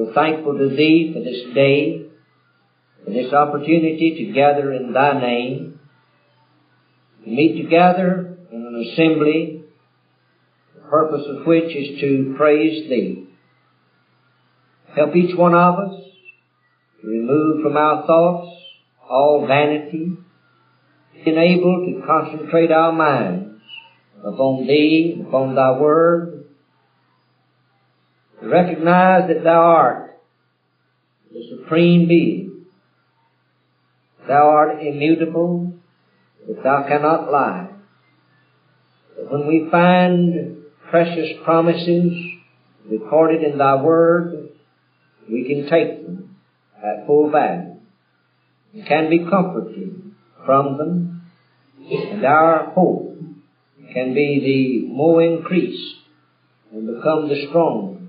we're thankful to Thee for this day, for this opportunity to gather in Thy name, to meet together in an assembly, the purpose of which is to praise Thee. Help each one of us to remove from our thoughts all vanity, enable to concentrate our minds upon Thee, upon Thy Word, recognize that thou art the supreme being. Thou art immutable, that thou cannot lie. But when we find precious promises recorded in thy word, we can take them at full value and can be comforted from them, and our hope can be the more increased and become the stronger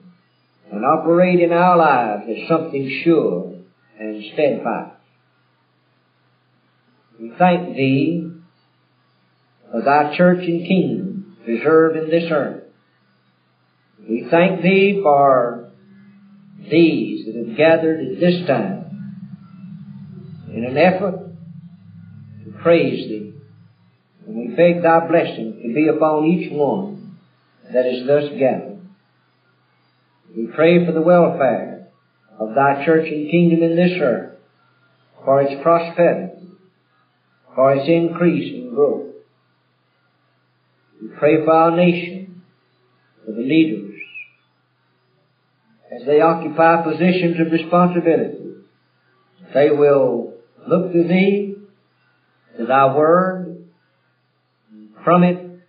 and operate in our lives as something sure and steadfast. We thank Thee for Thy church and kingdom preserved in this earth. We thank Thee for these that have gathered at this time in an effort to praise Thee. And we beg Thy blessing to be upon each one that is thus gathered. We pray for the welfare of thy church and kingdom in this earth, for its prosperity, for its increase and growth. We pray for our nation, for the leaders, as they occupy positions of responsibility. They will look to thee, to thy word, from it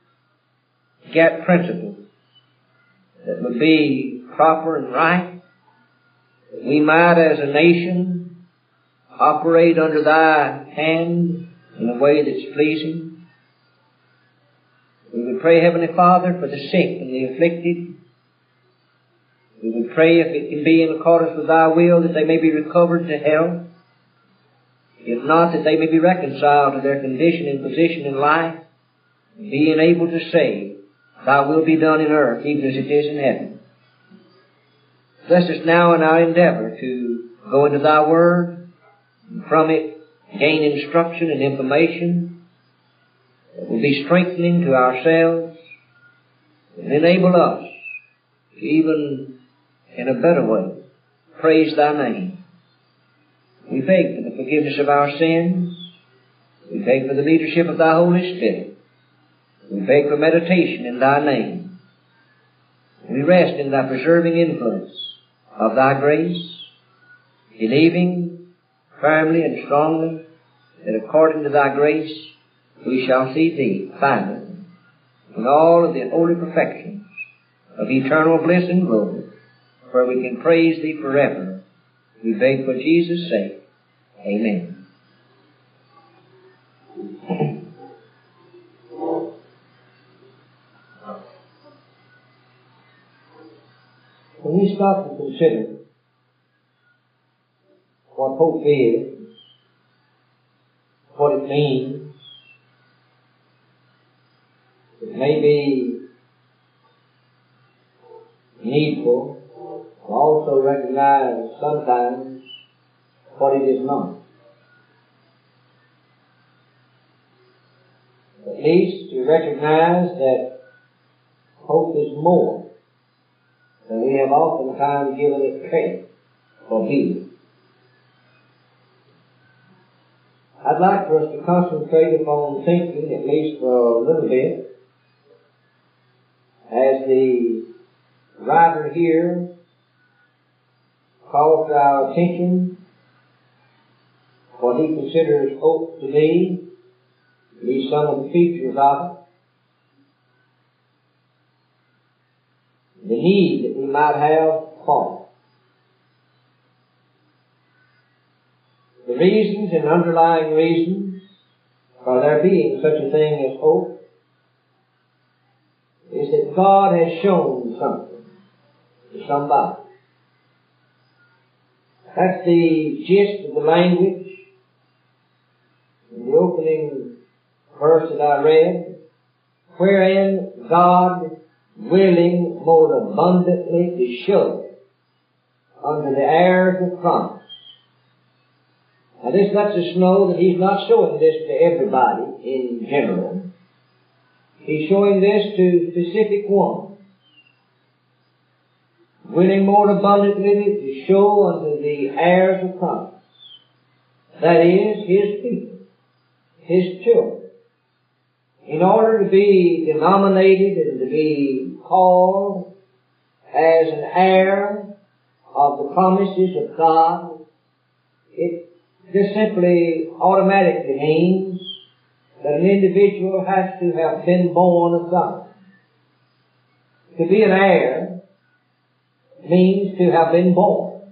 get principles that would be proper and right, that we might as a nation operate under thy hand in a way that's pleasing. We would pray, Heavenly Father, for the sick and the afflicted. We would pray if it can be in accordance with thy will that they may be recovered to health. If not, that they may be reconciled to their condition and position in life, being able to say, Thy will be done in earth even as it is in heaven. Bless us now in our endeavor to go into Thy Word, and from it gain instruction and information that will be strengthening to ourselves and enable us to even in a better way praise Thy name. We beg for the forgiveness of our sins. We beg for the leadership of Thy Holy Spirit. We beg for meditation in Thy name. We rest in Thy preserving influence of thy grace, believing firmly and strongly that according to thy grace we shall see thee finally in all of the holy perfections of eternal bliss and glory, where we can praise thee forever. We beg for Jesus' sake. Amen. when we stop to consider what hope is, what it means, it may be needful to also recognize sometimes what it is not. At least to recognize that hope is more and we have oftentimes given it credit for being. I'd like for us to concentrate upon thinking, at least for a little bit, as the writer here calls our attention what he considers hope to be, be some of the features of it. The need might have fallen. the reasons and underlying reasons for there being such a thing as hope is that God has shown something to somebody. That's the gist of the language in the opening verse that I read, wherein God willing more abundantly to show unto the heirs of promise. Now this lets us know that He's not showing this to everybody in general. He's showing this to specific ones. Willing more abundantly to show unto the heirs of promise. That is, His people. His children. In order to be denominated and to be called as an heir of the promises of God, it just simply automatically means that an individual has to have been born of God. To be an heir means to have been born.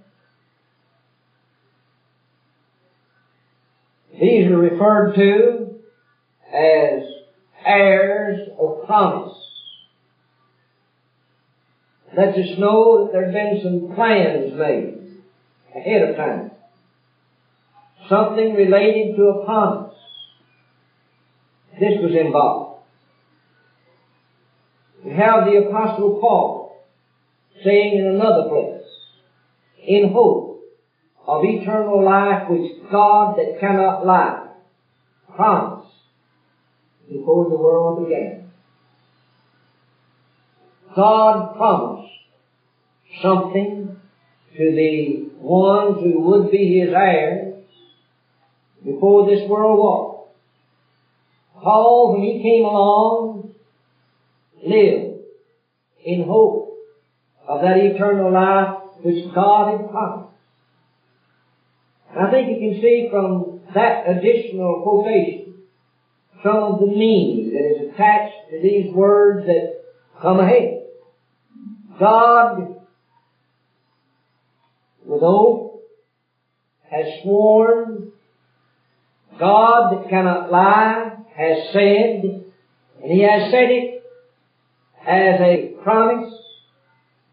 These are referred to as heirs of promise. Let us know that there have been some plans made ahead of time. Something related to a promise. This was involved. We have the Apostle Paul saying in another place, in hope of eternal life which God that cannot lie promised before the world began. God promised something to the ones who would be His heirs before this world was. Paul, when he came along, lived in hope of that eternal life which God had promised. I think you can see from that additional quotation some of the meaning that is attached to these words that come ahead. God, with oath, has sworn, God that cannot lie, has said, and He has said it as a promise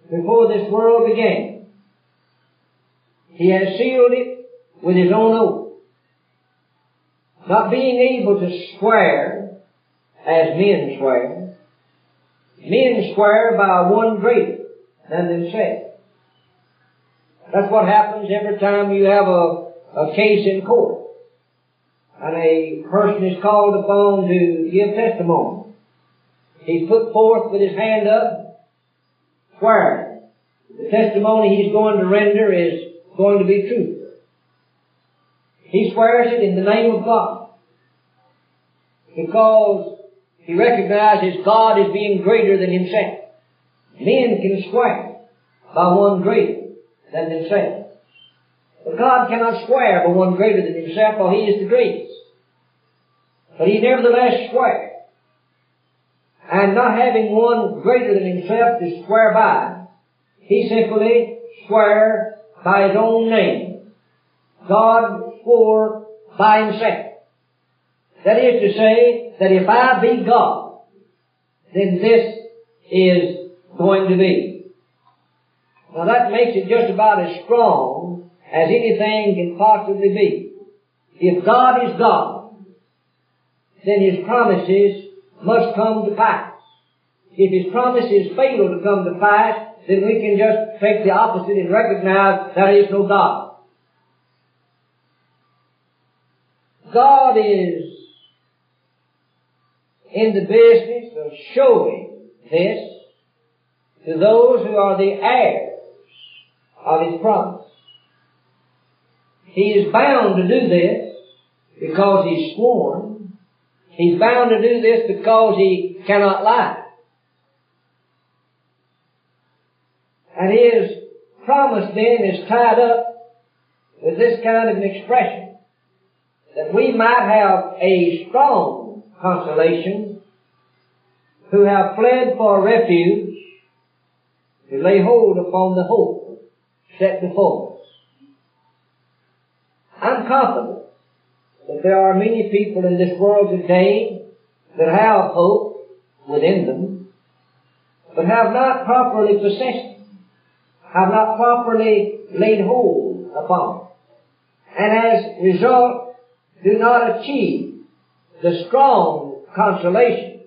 before this world began. He has sealed it with His own oath. Not being able to swear as men swear. Men swear by one greater than themselves. That's what happens every time you have a, a case in court and a person is called upon to give testimony. He's put forth with his hand up, swearing. The testimony he's going to render is going to be truthful. He swears it in the name of God. Because he recognizes God as being greater than himself. Men can swear by one greater than themselves. But God cannot swear by one greater than himself, for he is the greatest. But he nevertheless swears. And not having one greater than himself to swear by, he simply swears by his own name. God swore by himself. That is to say, that if I be God, then this is going to be. Now that makes it just about as strong as anything can possibly be. If God is God, then His promises must come to pass. If His promises fail to come to pass, then we can just take the opposite and recognize there is no God. God is in the business of showing this to those who are the heirs of His promise. He is bound to do this because He's sworn. He's bound to do this because He cannot lie. And His promise then is tied up with this kind of an expression that we might have a strong consolation who have fled for refuge to lay hold upon the hope set before us. I'm confident that there are many people in this world today that have hope within them, but have not properly possessed it, have not properly laid hold upon it, and as a result do not achieve the strong consolation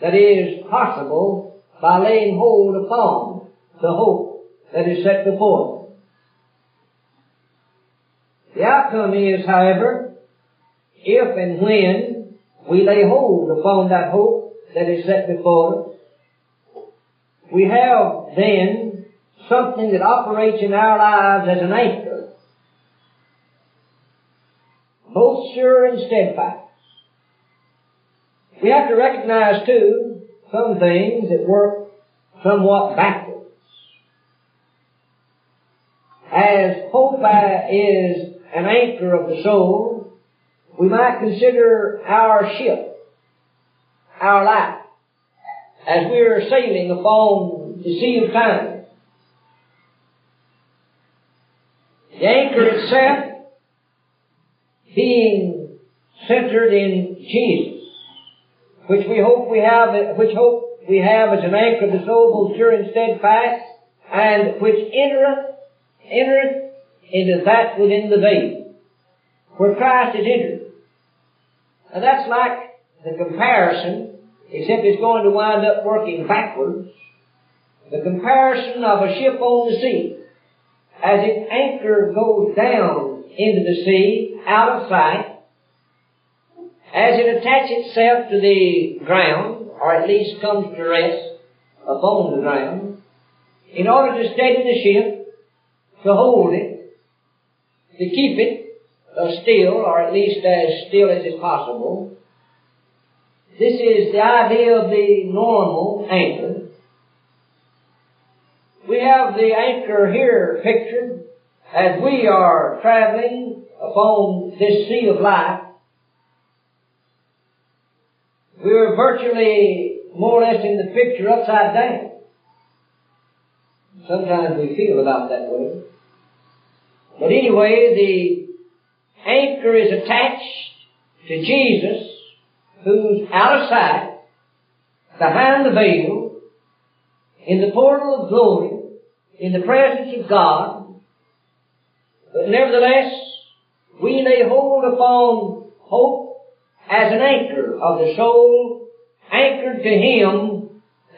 that is possible by laying hold upon the hope that is set before them. The outcome is, however, if and when we lay hold upon that hope that is set before us, we have then something that operates in our lives as an anchor, both sure and steadfast. We have to recognize too some things that work somewhat backwards. As hope is an anchor of the soul, we might consider our ship, our life, as we are sailing upon the sea of time. The anchor itself being centered in Jesus, which we hope we have, which hope we have as an anchor of the soul, both sure and steadfast, and which entereth, entereth into that within the veil, where Christ is entered. Now that's like the comparison, except it's going to wind up working backwards, the comparison of a ship on the sea. As its anchor goes down into the sea, out of sight, as it attaches itself to the ground, or at least comes to rest upon the ground, in order to steady the ship, to hold it, to keep it uh, still, or at least as still as is possible. This is the idea of the normal anchor. We have the anchor here pictured as we are traveling upon this sea of life. We are virtually more or less in the picture upside down. Sometimes we feel about that way. But anyway, the anchor is attached to Jesus, who's out of sight, behind the veil, in the portal of glory, in the presence of God. But nevertheless, we lay hold upon hope as an anchor of the soul, anchored to Him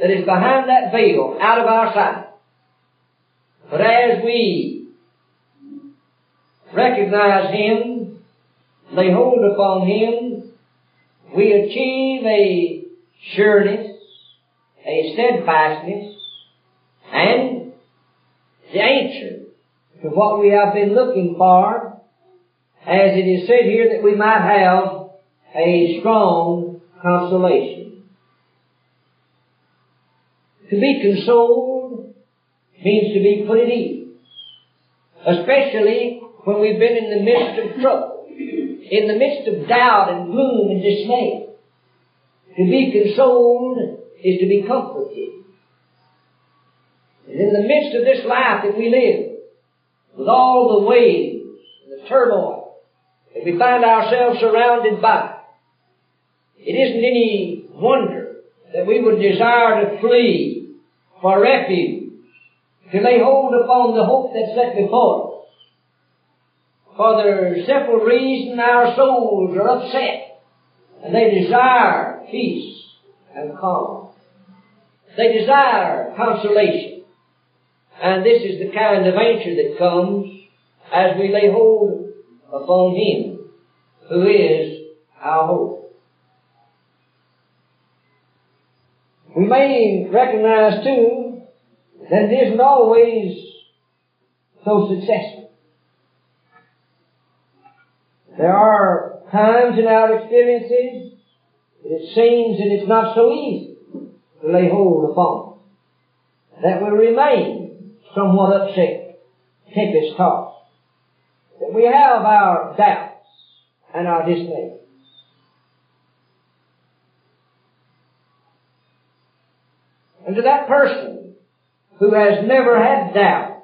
that is behind that veil, out of our sight. But as we recognize Him, lay hold upon Him, we achieve a sureness, a steadfastness, and the answer to what we have been looking for, as it is said here that we might have a strong consolation. To be consoled means to be put at ease, especially when we've been in the midst of trouble, in the midst of doubt and gloom and dismay. To be consoled is to be comforted. And in the midst of this life that we live, with all the waves and the turmoil that we find ourselves surrounded by, it isn't any wonder that we would desire to flee for refuge, to lay hold upon the hope that's set before us. For the simple reason our souls are upset and they desire peace and calm. They desire consolation. And this is the kind of answer that comes as we lay hold upon Him who is our hope. We may recognize too that it isn't always so successful. There are times in our experiences that it seems that it's not so easy to lay hold upon. That we remain somewhat upset, tempest tossed. That we have our doubts and our dismay. And to that person who has never had doubt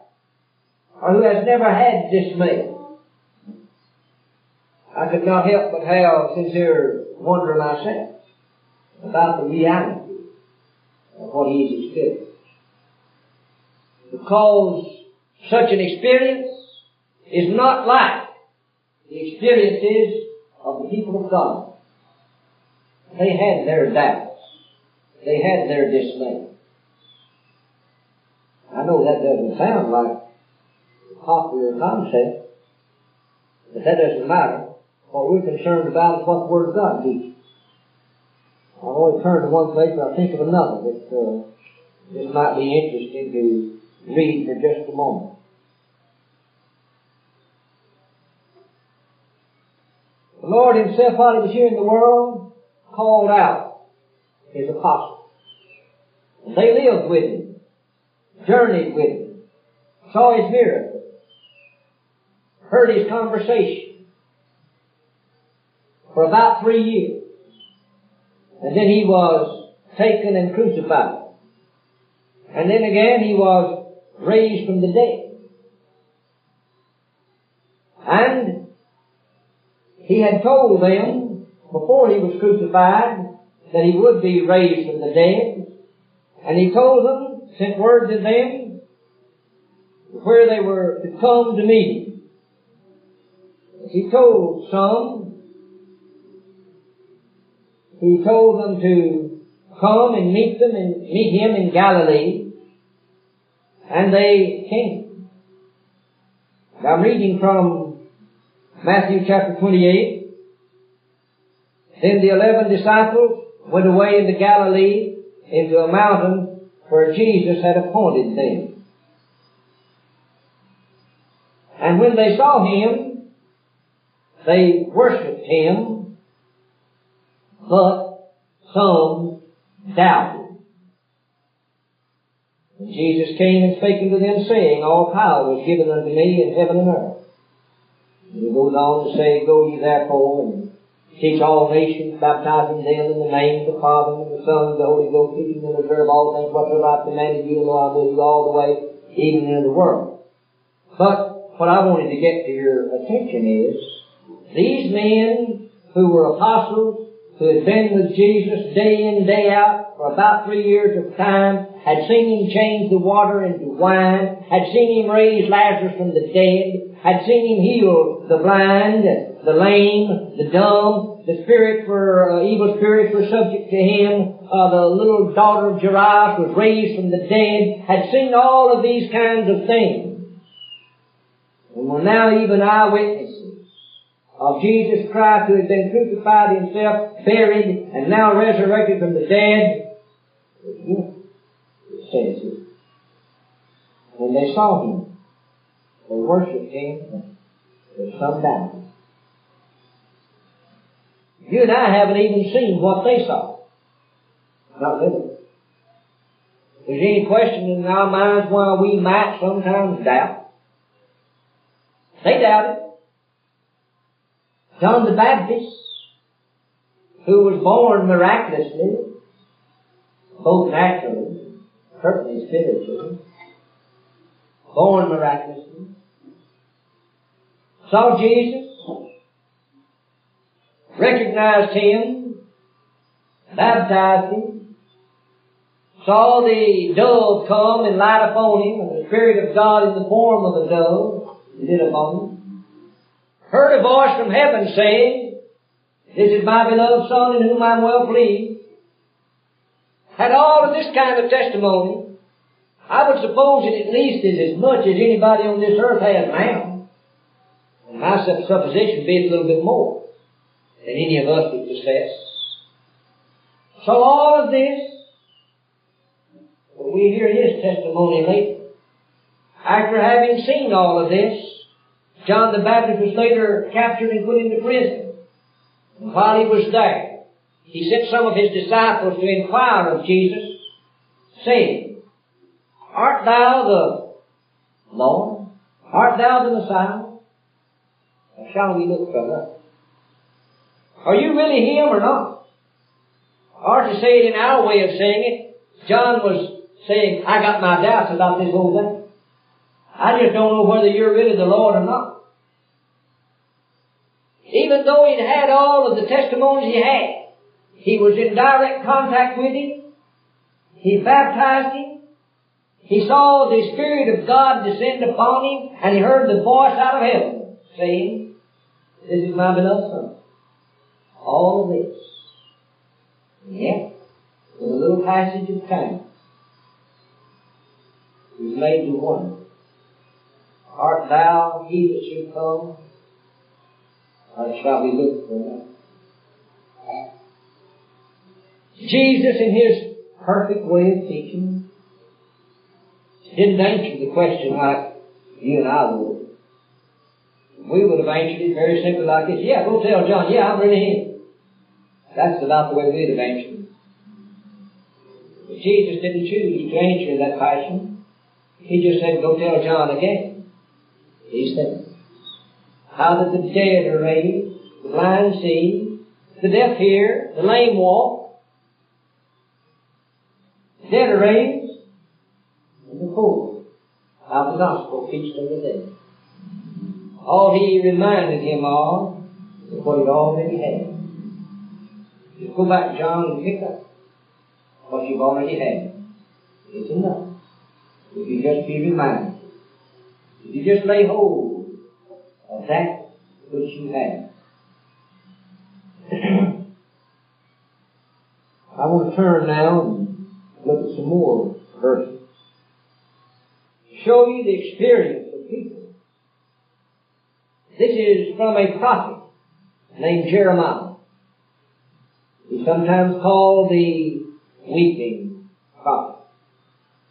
or who has never had dismay, I could not help but have sincere wonder myself about the reality of what he has experienced. Because such an experience is not like the experiences of the people of God. They had their doubts. They had their dismay. I know that doesn't sound like a popular concept, but that doesn't matter. What we're concerned about is what the Word of God teaches. I've always turn to one place and I think of another that uh, might be interesting to read for just a moment. The Lord Himself, while He was here in the world, called out His apostles. They lived with Him, journeyed with Him, saw His miracles, heard His conversation for about three years. And then He was taken and crucified. And then again He was raised from the dead. And he had told them before he was crucified that he would be raised from the dead. And he told them, sent word to them, where they were to come to meet him. He told some, he told them to come and meet them and meet him in Galilee. And they came. I'm reading from Matthew chapter 28. Then the eleven disciples went away into Galilee, into a mountain where Jesus had appointed them. And when they saw him, they worshipped him, but some doubted. And Jesus came and spake unto them, saying, All power was given unto me in heaven and earth. And he goes on to say, Go ye therefore and teach all nations, baptizing them in the name of the Father and the Son and the Holy Ghost, teaching them to observe all things whatsoever I've commanded you, and lo, I will you all the way, even into the world. But what I wanted to get to your attention is, these men who were apostles, who had been with Jesus day in, day out, for about three years of time, had seen him change the water into wine, had seen him raise Lazarus from the dead, had seen him heal the blind, the lame, the dumb, the spirits were, uh, evil spirits were subject to him, uh, the little daughter of Jairus was raised from the dead, had seen all of these kinds of things. And were now even eyewitnesses of Jesus Christ who had been crucified himself, buried, and now resurrected from the dead. It says it. When they saw him, they worshipped him with some doubt. You and I haven't even seen what they saw. Not really. There's any question in our minds why we might sometimes doubt, they doubted. John the Baptist, who was born miraculously, both naturally, certainly spiritually, born miraculously, saw Jesus, recognized him, baptized him, saw the dove come and light upon him, and the Spirit of God in the form of a dove lit upon him, heard a voice from heaven saying, This is my beloved Son in whom I am well pleased, had all of this kind of testimony, I would suppose it at least is as much as anybody on this earth has now. And my supposition be a little bit more than any of us would possess. So all of this, when we hear his testimony later, after having seen all of this, John the Baptist was later captured and put into prison. While he was there, he sent some of his disciples to inquire of Jesus, saying, Art thou the Lord? Art thou the Messiah? Or shall we look further? Are you really Him or not? Or to say it in our way of saying it, John was saying, I got my doubts about this whole thing. I just don't know whether you're really the Lord or not. Even though he'd had all of the testimonies he had, he was in direct contact with him. He baptized him. He saw the Spirit of God descend upon him, and he heard the voice out of heaven saying, This is my beloved Son. All this. Yet, in a little passage of time, was made to one. Art thou he that should come? Or shall we look for him? Jesus in his perfect way of teaching didn't answer the question like you and I would. We would have answered it very simply like this. Yeah, go tell John, yeah, I'm really him. That's about the way we'd have answered it. But Jesus didn't choose to answer that fashion. He just said, go tell John again. These things. How that the dead are raised, the blind see, the deaf hear, the lame walk, the dead are raised, and the poor. How the gospel preached unto them. All he reminded him of was what he already had. Just go back, John, and pick up what you've already had. It's enough. If you just be reminded. If you just lay hold of that which you have. I want to turn now and look at some more verses. Show you the experience of people. This is from a prophet named Jeremiah. He's sometimes called the weeping prophet.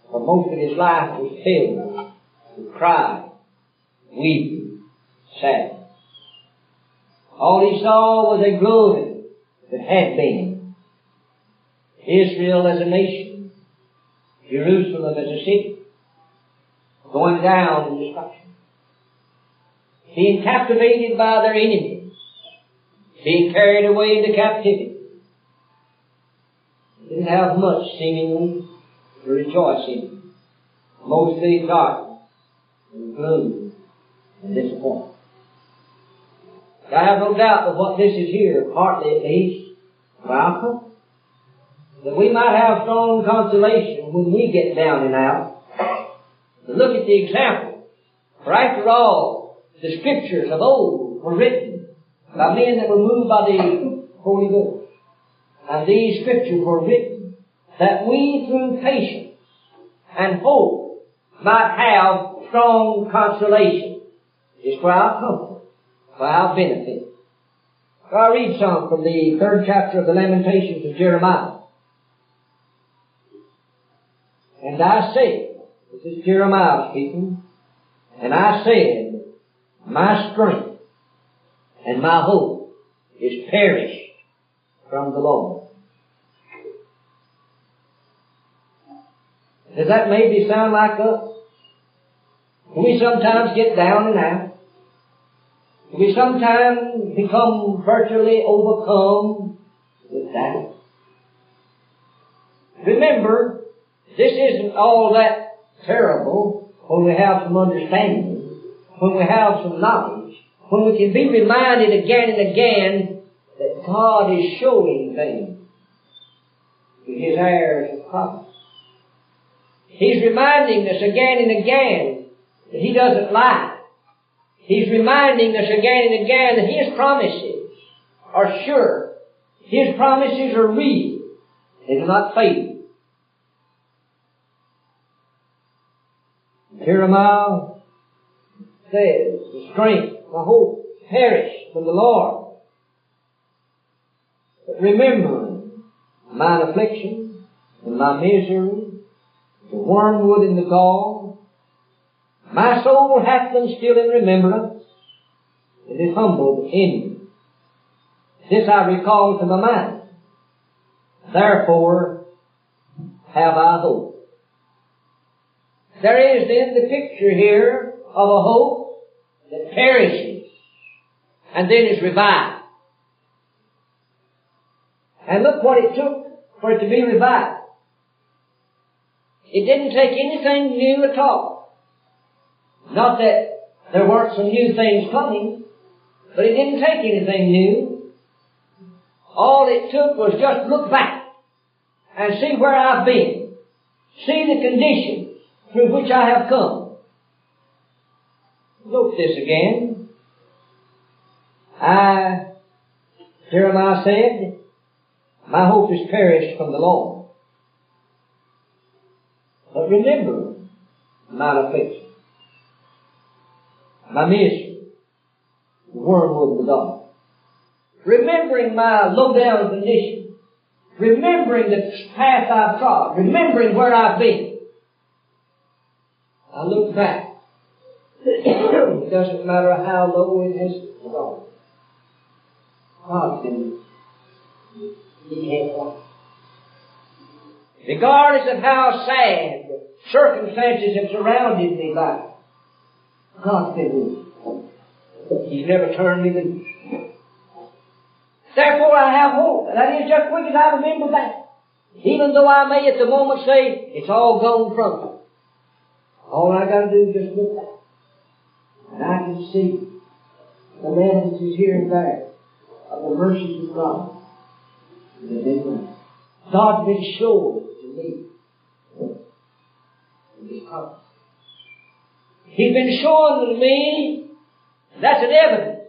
For most of his life was filled with crying, weeping, sad. All he saw was a glory that had been. Israel as a nation, Jerusalem as a city, going down in destruction, being captivated by their enemies, being carried away into captivity. Didn't have much seemingly to rejoice in. Mostly dark and gloom and disappointment. I have no doubt that what this is here, partly at least, welcome, that we might have strong consolation when we get down and out. But look at the example. For after all, the scriptures of old were written by men that were moved by the Holy Ghost. And these scriptures were written that we through patience and hope might have strong consolation. It's for our comfort, for our benefit. I read some from the third chapter of the Lamentations of Jeremiah. And I said, this is Jeremiah speaking, and I said, my strength and my hope is perished from the Lord. Does that maybe sound like us? We sometimes get down and out. We sometimes become virtually overcome with doubt. Remember, this isn't all that terrible when we have some understanding, when we have some knowledge, when we can be reminded again and again that God is showing things to His heirs and prophets. He's reminding us again and again that He doesn't lie. He's reminding us again and again that His promises are sure. His promises are real. They do not fail. Jeremiah says, the strength, the hope perish from the Lord. But remembering mine affliction and my misery, the wormwood and the gall, my soul hath them still in remembrance, and is humbled in me. This I recall to my mind. Therefore have I hope. There is then the picture here of a hope that perishes and then is revived. And look what it took for it to be revived. It didn't take anything new at all. Not that there weren't some new things coming. But it didn't take anything new. All it took was just look back and see where I've been. See the conditions through which I have come. Look this again. I, Jeremiah said, my hope is perished from the Lord. But remember my affliction, my misery, the wormwood of the dark. Remembering my low down condition, remembering the path I've trod, remembering where I've been. I look back. it doesn't matter how low it has gone. God can He can't Regardless of how sad circumstances have surrounded me by, God can He's never turned me loose. Therefore I have hope. And that is just quick as I remember that. Even though I may at the moment say, it's all gone from me. All I gotta do is just look back. And I can see the evidences here and there of the mercies of God that have been done. God's been showing to me His promise. He's been showing to me, that's an evidence.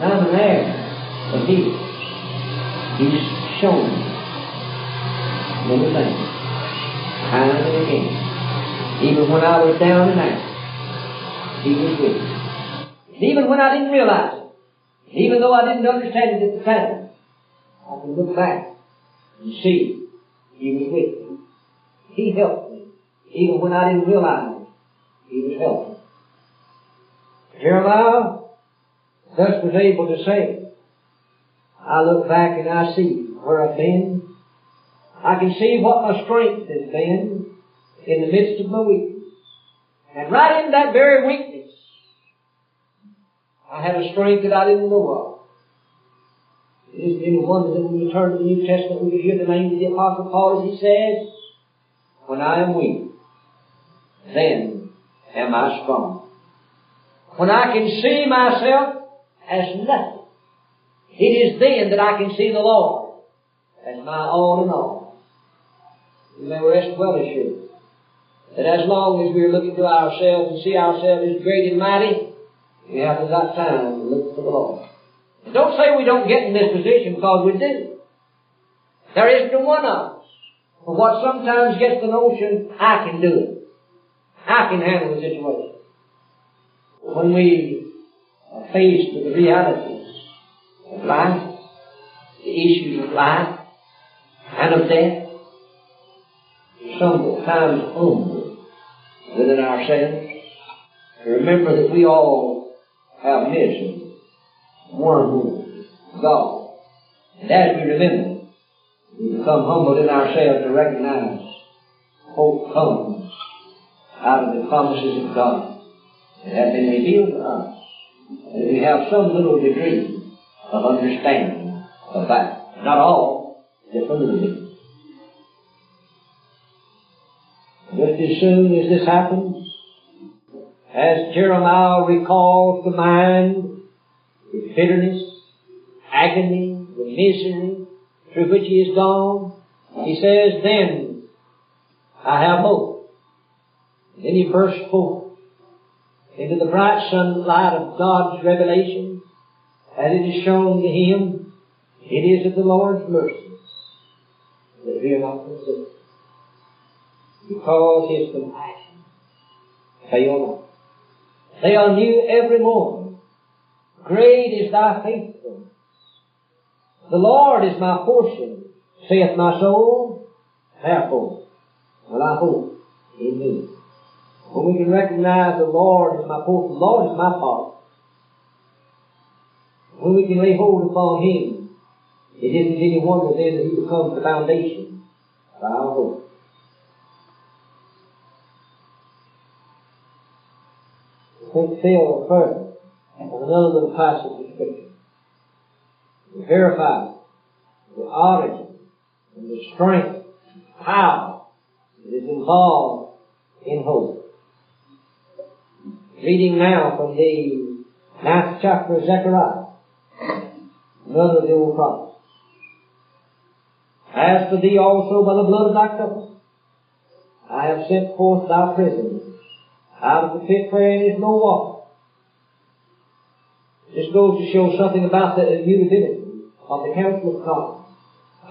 I'm an heir of His. He's shown me many things, time and again. Even when I was down and out, He was with me. Even when I didn't realize it, even though I didn't understand it at the time, I can look back and see He was with me. He helped me. Even when I didn't realize it, He was helping. Jeremiah thus was able to say, I look back and I see where I've been. I can see what my strength has been in the midst of my weakness. And right in that very weakness, I had a strength that I didn't know of. It isn't any wonder that when we turn to the New Testament, we hear the name of the Apostle Paul as he says, When I am weak, then am I strong. When I can see myself as nothing, it is then that I can see the Lord as my all in all. You may rest well assured that as long as we're looking to ourselves and see ourselves as great and mighty, we haven't got time to look for the Lord. And don't say we don't get in this position because we do. There isn't a one of us. But what sometimes gets the notion, I can do it. I can handle the situation. When we are faced with the realities of life, the issues of life, and of death, sometimes humble within ourselves. Remember that we all have misery, wormwood, God. And as we remember, we become humbled in ourselves to recognize hope comes out of the promises of God that have been revealed to us. We have some little degree of understanding of that. Not all, just a little bit. Just as soon as this happens, as Jeremiah recalls the mind, the bitterness, agony, the misery through which he has gone, he says, then I have hope. And then he bursts forth into the bright sunlight of God's revelation, as it is shown to him, it is of the Lord's mercy that we are not consumed because his compassion fail not. They are new every morning. Great is thy faithfulness. The Lord is my portion, saith my soul. Therefore will I hope in thee. When we can recognize the Lord is my portion, the Lord is my part. When we can lay hold upon Him, it isn't any wonder then that He becomes the foundation of our hope. think Phil further on another little passage of Scripture. To verify the origin and the strength, power that is involved in hope. Reading now from the ninth chapter of Zechariah. None of the old prophets. As for thee also by the blood of thy covenant, I have sent forth thy prisoners out of the pit wherein is no water. This goes to show something about the immutability of the counsel of God.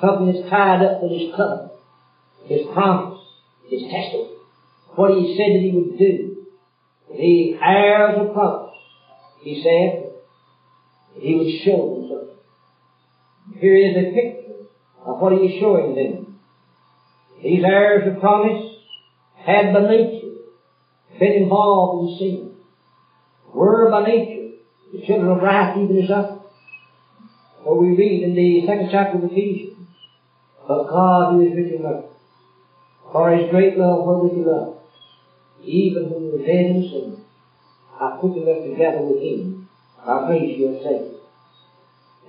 Something that's tied up with His covenant, His promise, His testament, what He said that He would do. The heirs of promise, He said, He would show them something. Here is a picture of what He is showing them. These heirs of promise had by nature been involved in sin. Were by nature the children of wrath even as us. So we read in the second chapter of Ephesians, But God who is rich in mercy, for his great love wherewith he loved, even when we were and hath quickened us together with him, by grace you are.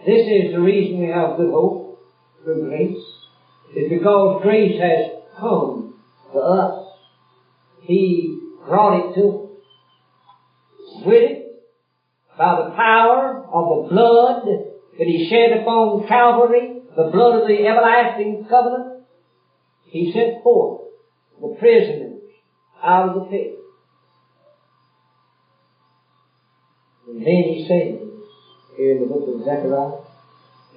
This is the reason we have good hope through grace. It's because grace has come to us. He brought it to us. With it, by the power of the blood that He shed upon Calvary, the blood of the everlasting covenant, He sent forth the prisoners out of the pit. And then He said, here in the book of Zechariah,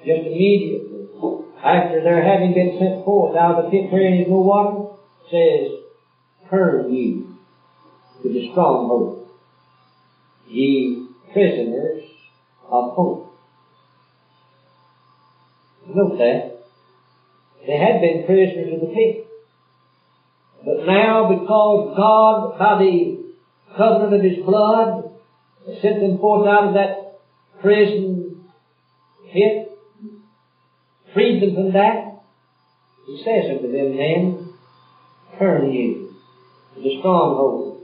just immediately, after their having been sent forth out of the pit wherein is no water, says, Turn you to the stronghold, ye prisoners of hope. Note that. They had been prisoners of the pit. But now, because God, by the covenant of His blood, sent them forth out of that prison pit, freed them from that, He says unto them then, turn you to the stronghold,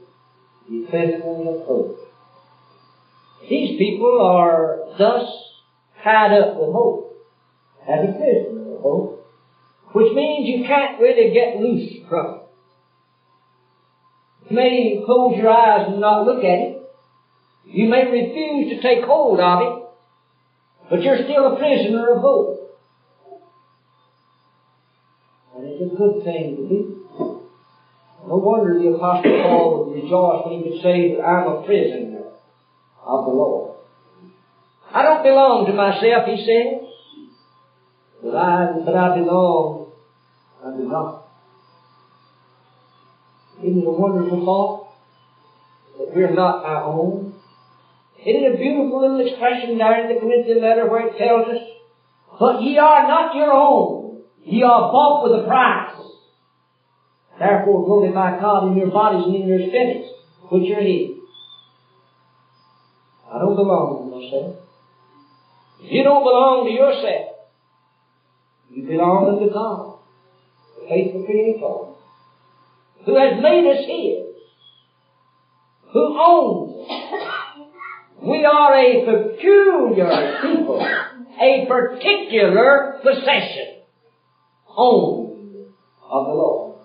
ye prisoners of hope. These people are thus tied up with hope as a of hope, which means you can't really get loose from it. You may close your eyes and not look at it. You may refuse to take hold of it, but you're still a prisoner of hope. And it's a good thing to be. No wonder the Apostle Paul would rejoice when he could say that I'm a prisoner of the Lord. I don't belong to myself, he says. But I, but I belong unto God. Isn't it a wonderful thought? That we're not our own. Isn't it a beautiful little expression there in the Corinthian letter where it tells us, But ye are not your own. Ye are bought with a price. Therefore glorify God in your bodies and in your spirits, which are His. I don't belong to myself. If You don't belong to yourself. You belong unto God, the faithful Creator, who has made us His, who owns us. We are a peculiar people, a particular possession, owned of the Lord.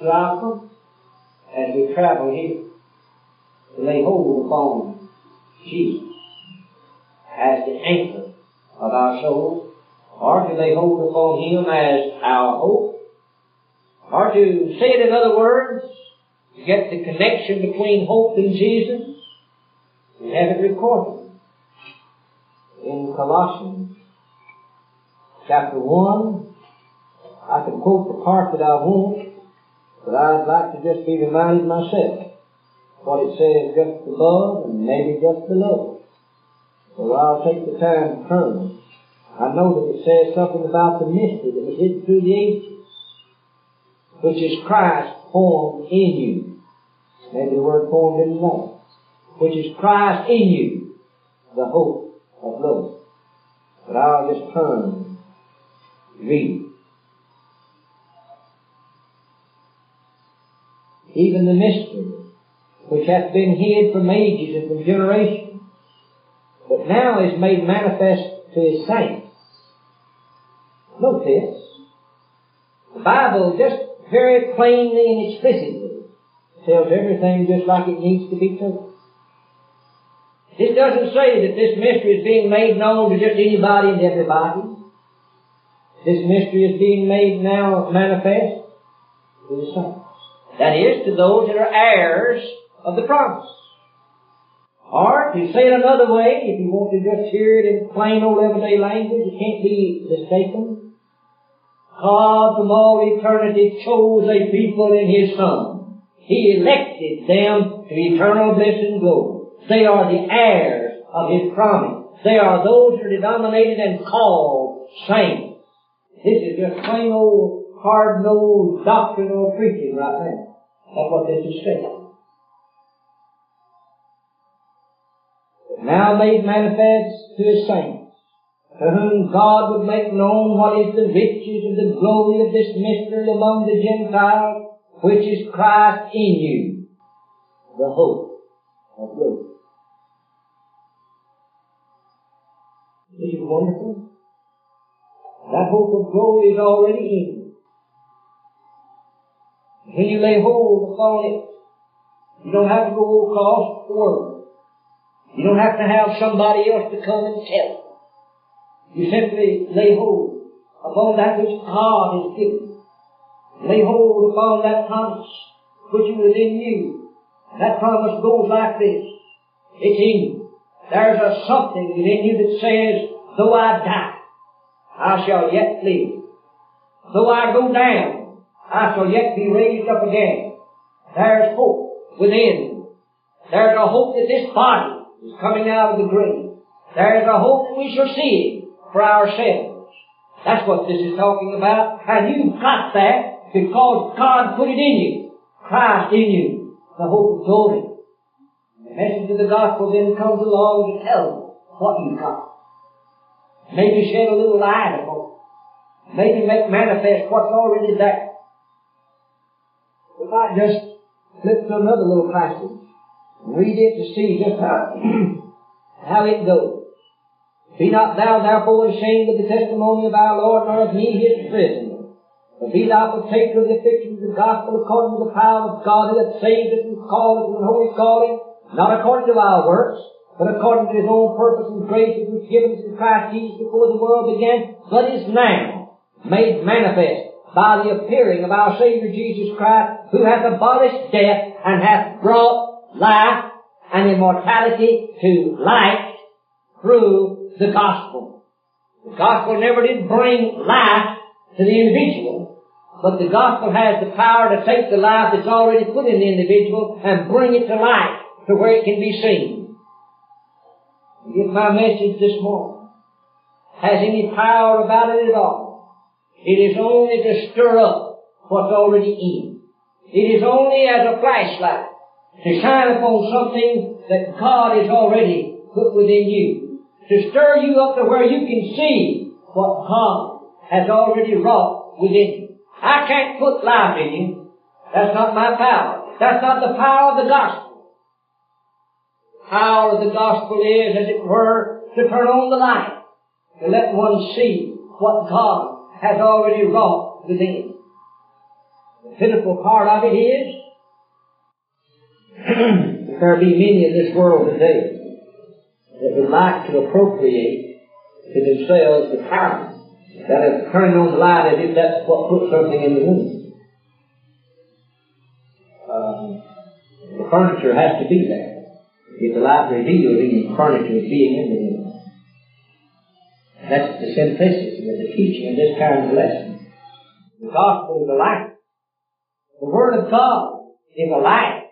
Welcome as we travel here lay hold upon Jesus as the anchor of our souls, or to lay hold upon Him as our hope, or to say it in other words, get the connection between hope and Jesus, we have it recorded in Colossians chapter 1. I can quote the part that I want, but I'd like to just be reminded myself what it says just above and maybe just below. So I'll take the time to turn. I know that it says something about the mystery that was hidden through the ages, which is Christ formed in you. Maybe the word formed in that. Which is Christ in you, the hope of glory. But I'll just turn, read. Even the mystery, which hath been hid from ages and from generations, but now is made manifest to his saints. This. The Bible just very plainly and explicitly tells everything just like it needs to be told. This doesn't say that this mystery is being made known to just anybody and everybody. This mystery is being made now manifest to the saints. That is, to those that are heirs of the promise. Or, to say it another way, if you want to just hear it in plain old everyday language, it can't be mistaken. God from all eternity chose a people in His Son. He elected them to eternal bliss and glory. They are the heirs of His promise. They are those who are denominated and called saints. This is just plain old hard-nosed doctrinal preaching right now. That's what this is saying. Now made manifest to His saints, to whom God would make known what is the riches and the glory of this mystery among the Gentiles, which is Christ in you, the hope of glory. This is wonderful. That hope of glory is already in you. When you lay hold upon it, you don't have to go across the world. You don't have to have somebody else to come and tell you. You simply lay hold upon that which God has given. Lay hold upon that promise which is within you. And That promise goes like this. It's in you. There's a something within you that says, though I die, I shall yet live. Though I go down, I shall yet be raised up again. There's hope within. There's a hope that this body is coming out of the grave. There's a hope that we shall see for ourselves. That's what this is talking about. And you've got that because God put it in you. Christ in you. The hope of glory. The message of the gospel then comes along to tell you what you've got. Maybe shed a little light upon it. Maybe make manifest what's already there. We might just flip to another little passage. and Read it to see just how, how it goes. Be not thou therefore ashamed of the testimony of our Lord, nor of me his prisoner. But be thou partaker of the afflictions of the gospel according to the power of God who hath saved us and called us with holy calling, not according to our works, but according to his own purpose and grace which was given us in Christ Jesus before the world began, but is now made manifest by the appearing of our Savior Jesus Christ, who hath abolished death and hath brought life and immortality to light through the gospel. The gospel never did bring life to the individual, but the gospel has the power to take the life that's already put in the individual and bring it to life to where it can be seen. If my message this morning has any power about it at all, it is only to stir up what's already in. It is only as a flashlight to shine upon something that God has already put within you. To stir you up to where you can see what God has already wrought within you. I can't put life in you. That's not my power. That's not the power of the gospel power of the gospel is, as it were, to turn on the light, to let one see what God has already wrought within. The pitiful part of it is, there be many in this world today that would like to appropriate to themselves the power that is turning on the light as if that's what put something in the room. Uh, the furniture has to be there if the light revealed any furniture being in the room. That's the simplicity of the teaching of this kind of lesson. The gospel is a light. The Word of God is a light.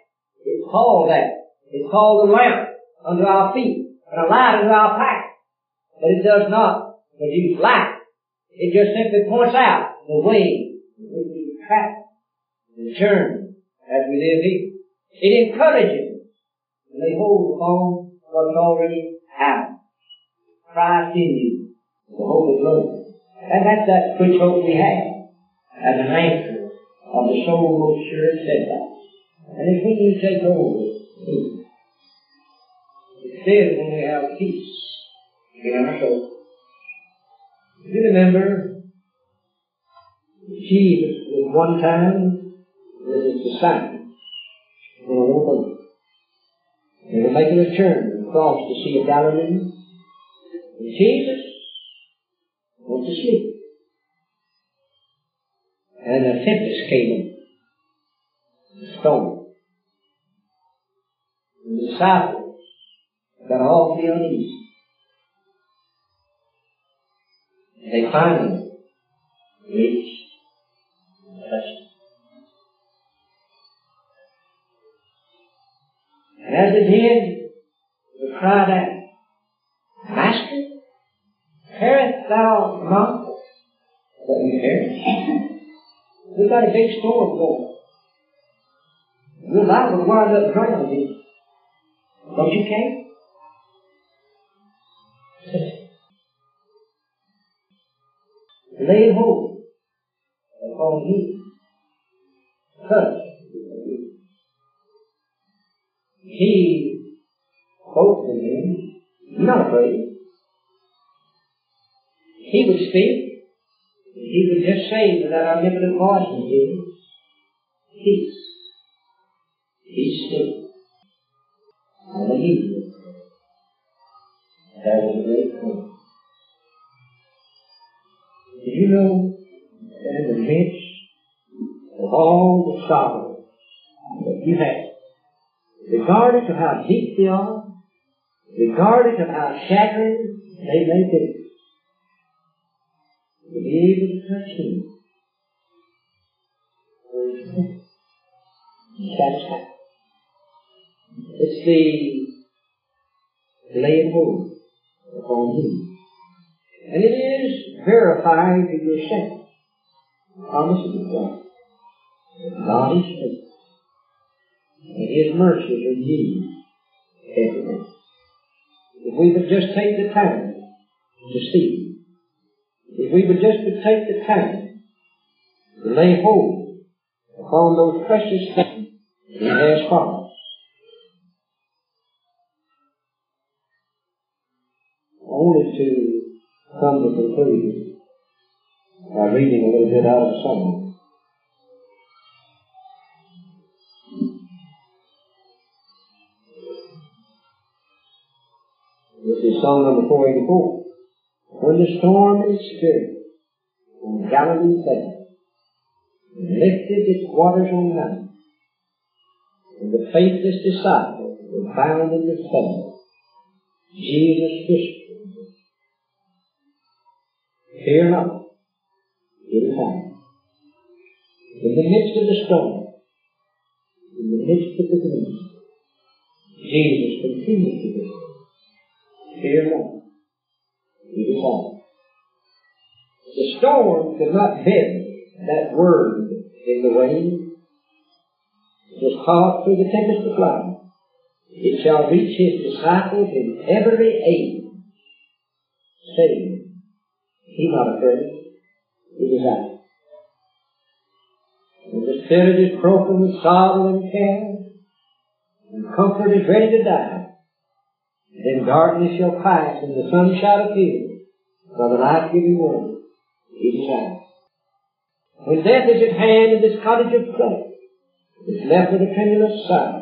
It's called that. It's called a lamp under our feet and a light under our path. But it does not produce light. It just simply points out the way in which we travel and journey as we live here. It encourages lay hold upon what's already happened. Christ in you, the hope of glory. And that's that which hope we have as an anchor of the soul most sure steadfast. And when you take hold of it, then when we have peace in our soul. You remember Jesus was one time with his disciples in a little boat. They were making a turn across the Sea of Galilee. And Jesus went to sleep. And a tempest came in. A storm. And the disciples got awfully uneasy. They finally reached touched. And as they did, they cried out, Master, carest thou not that we perish? We've got a big storm going. We're liable to wind up drowning. Don't you care? Lay hold upon him. Touch. He spoke to him, not afraid. He would speak. He would just say with that omnipotent voice of his, peace. He still. And the Hebrew. That was a great point. Did you know that in the midst of all the sorrows that you have, regardless of how deep they are, regardless of how shattering they may be, to be able to touch Him, satisfied. It's the laying hold upon Him. And it is verifying to yourself. The promises of God. God is faithful. And His mercies are new every day. If we would just take the time to see, if we would just take the time to lay hold upon those precious things He has promised, only to come to conclusion by reading a little bit out of song. This is song number 484. When the storm is still on Galilee plain, lifted its waters on high, and the faithless disciples were bound in the sun, Jesus whispered, Not, it is I. In the midst of the storm, in the midst of the gloom, Jesus continued to whisper, Fear not, is I. The storm could not bend that word in the wind. It was taught through the tempest of life. It shall reach his disciples in every age, saying, He not afraid, is I. When the spirit is broken with sorrow and care, and comfort is ready to die, then darkness shall pass and the sun shall appear, for the life-giving word, is I. When death is at hand in this cottage of clay, it's left with a tremulous sigh,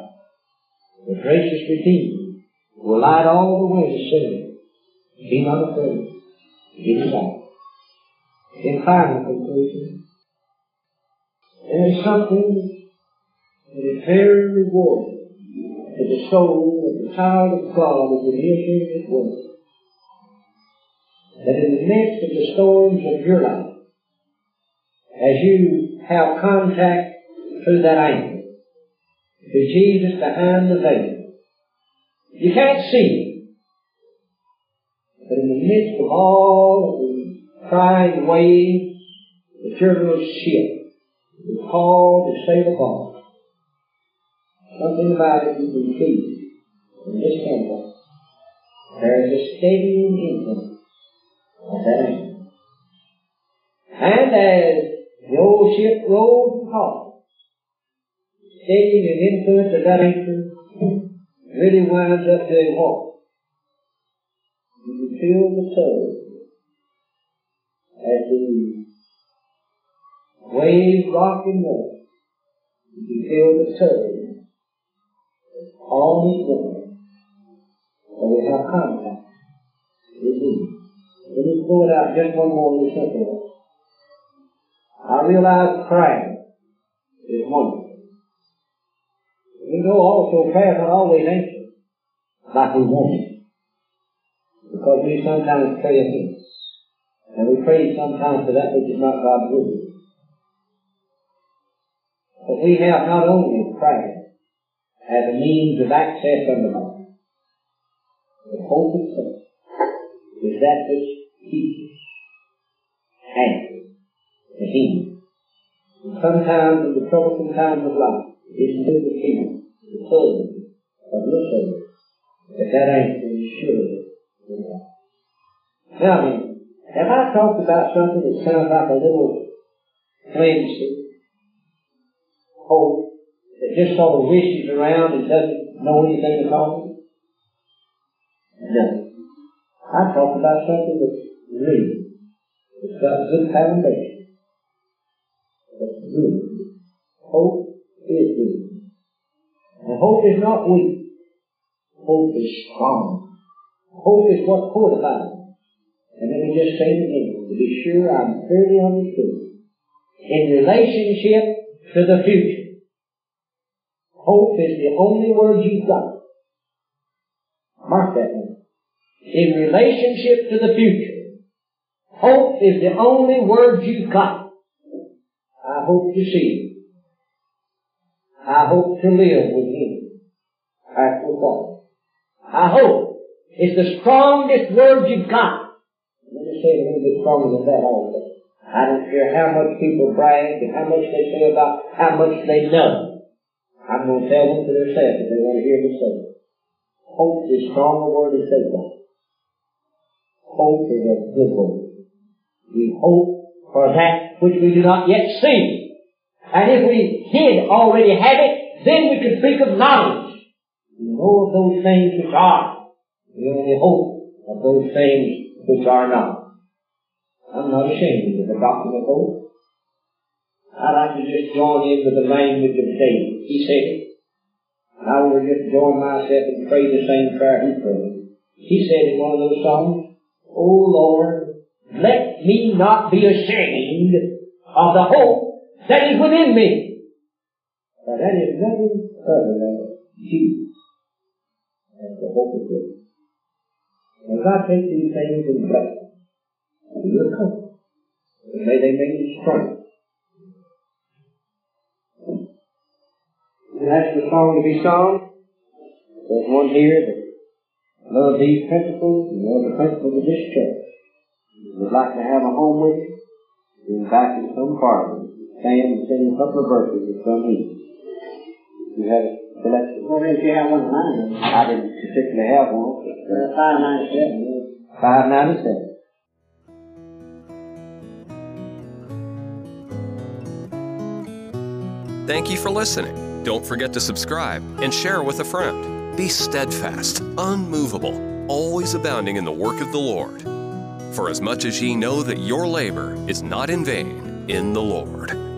the gracious Redeemer will light all the way, to saying, Be not afraid, it is In final conclusion, there is something that is very rewarding to the soul of the child of God as it is in this world. That in the midst of the storms of your life, as you have contact through that anchor, to Jesus behind the veil, you can't see him. But in the midst of all of the crying waves, the turbulent ship is called to save sail upon. Something about it you can see in this temple. There is a steadying influence of that anchor. And as the old ship rolls and tosses, steadying and influence of that anchor really winds up doing what? You can feel the tug as the waves rock and roll. You can feel the tug on his going So we have contact with Him. Let me pull it out just one more little simple I realize prayer is wonderful. We know also prayer is not always answered like we want it. Because we sometimes pray amiss. And we pray sometimes for that which is not God's will. But we have not only prayer as a means of access unto God, the hope itself is that which keeps answers to Him. And sometimes in the troublesome times of life, it's to the King, the Son of your soul, that that answer is sure from God. Now then, have I talked about something that sounds like a little flimsy, hope, that just sort of wishes around and doesn't know anything at all? No. I talked about something that's real. It's got a good foundation. It's good. Hope is good. And hope is not weak. Hope is strong. Hope is what fortifies. And let me just say it again, to be sure I'm clearly understood. In relationship to the future, hope is the only word you've got. Mark that one. In relationship to the future, hope is the only word you've got. I hope to see him. I hope to live with him after fall. I hope is the strongest word you've got. A little bit stronger than that also. I don't care how much people brag and how much they say about how much they know. I'm going to tell them for themselves if they want to hear me say it. Hope is stronger word they got. Hope is a good word. We hope for that which we do not yet see. And if we did already have it, then we could speak of knowledge. We know of those things which are. We only hope of those things which are not. I'm not ashamed of the doctrine of oh, hope. I'd like to just join in with the language of David. He said it. I will just join myself and pray the same prayer he prayed. He said in one of those songs, O Lord, let me not be ashamed of the hope that is within me. For that is nothing other than Jesus. And the hope of God. As I take these things and bless them, to your comfort, and may they make you strong. And that's the song to be sung. There's one here that loves these principles and loves the principles of this church. Would like to have a home with you. We invite you some party. Stand and sing a couple of verses of some hymns. You had a selection. Well, if you have one. I didn't particularly have one. Uh, 597. 597. Thank you for listening. Don't forget to subscribe and share with a friend. Be steadfast, unmovable, always abounding in the work of the Lord. For as much as ye know that your labor is not in vain in the Lord.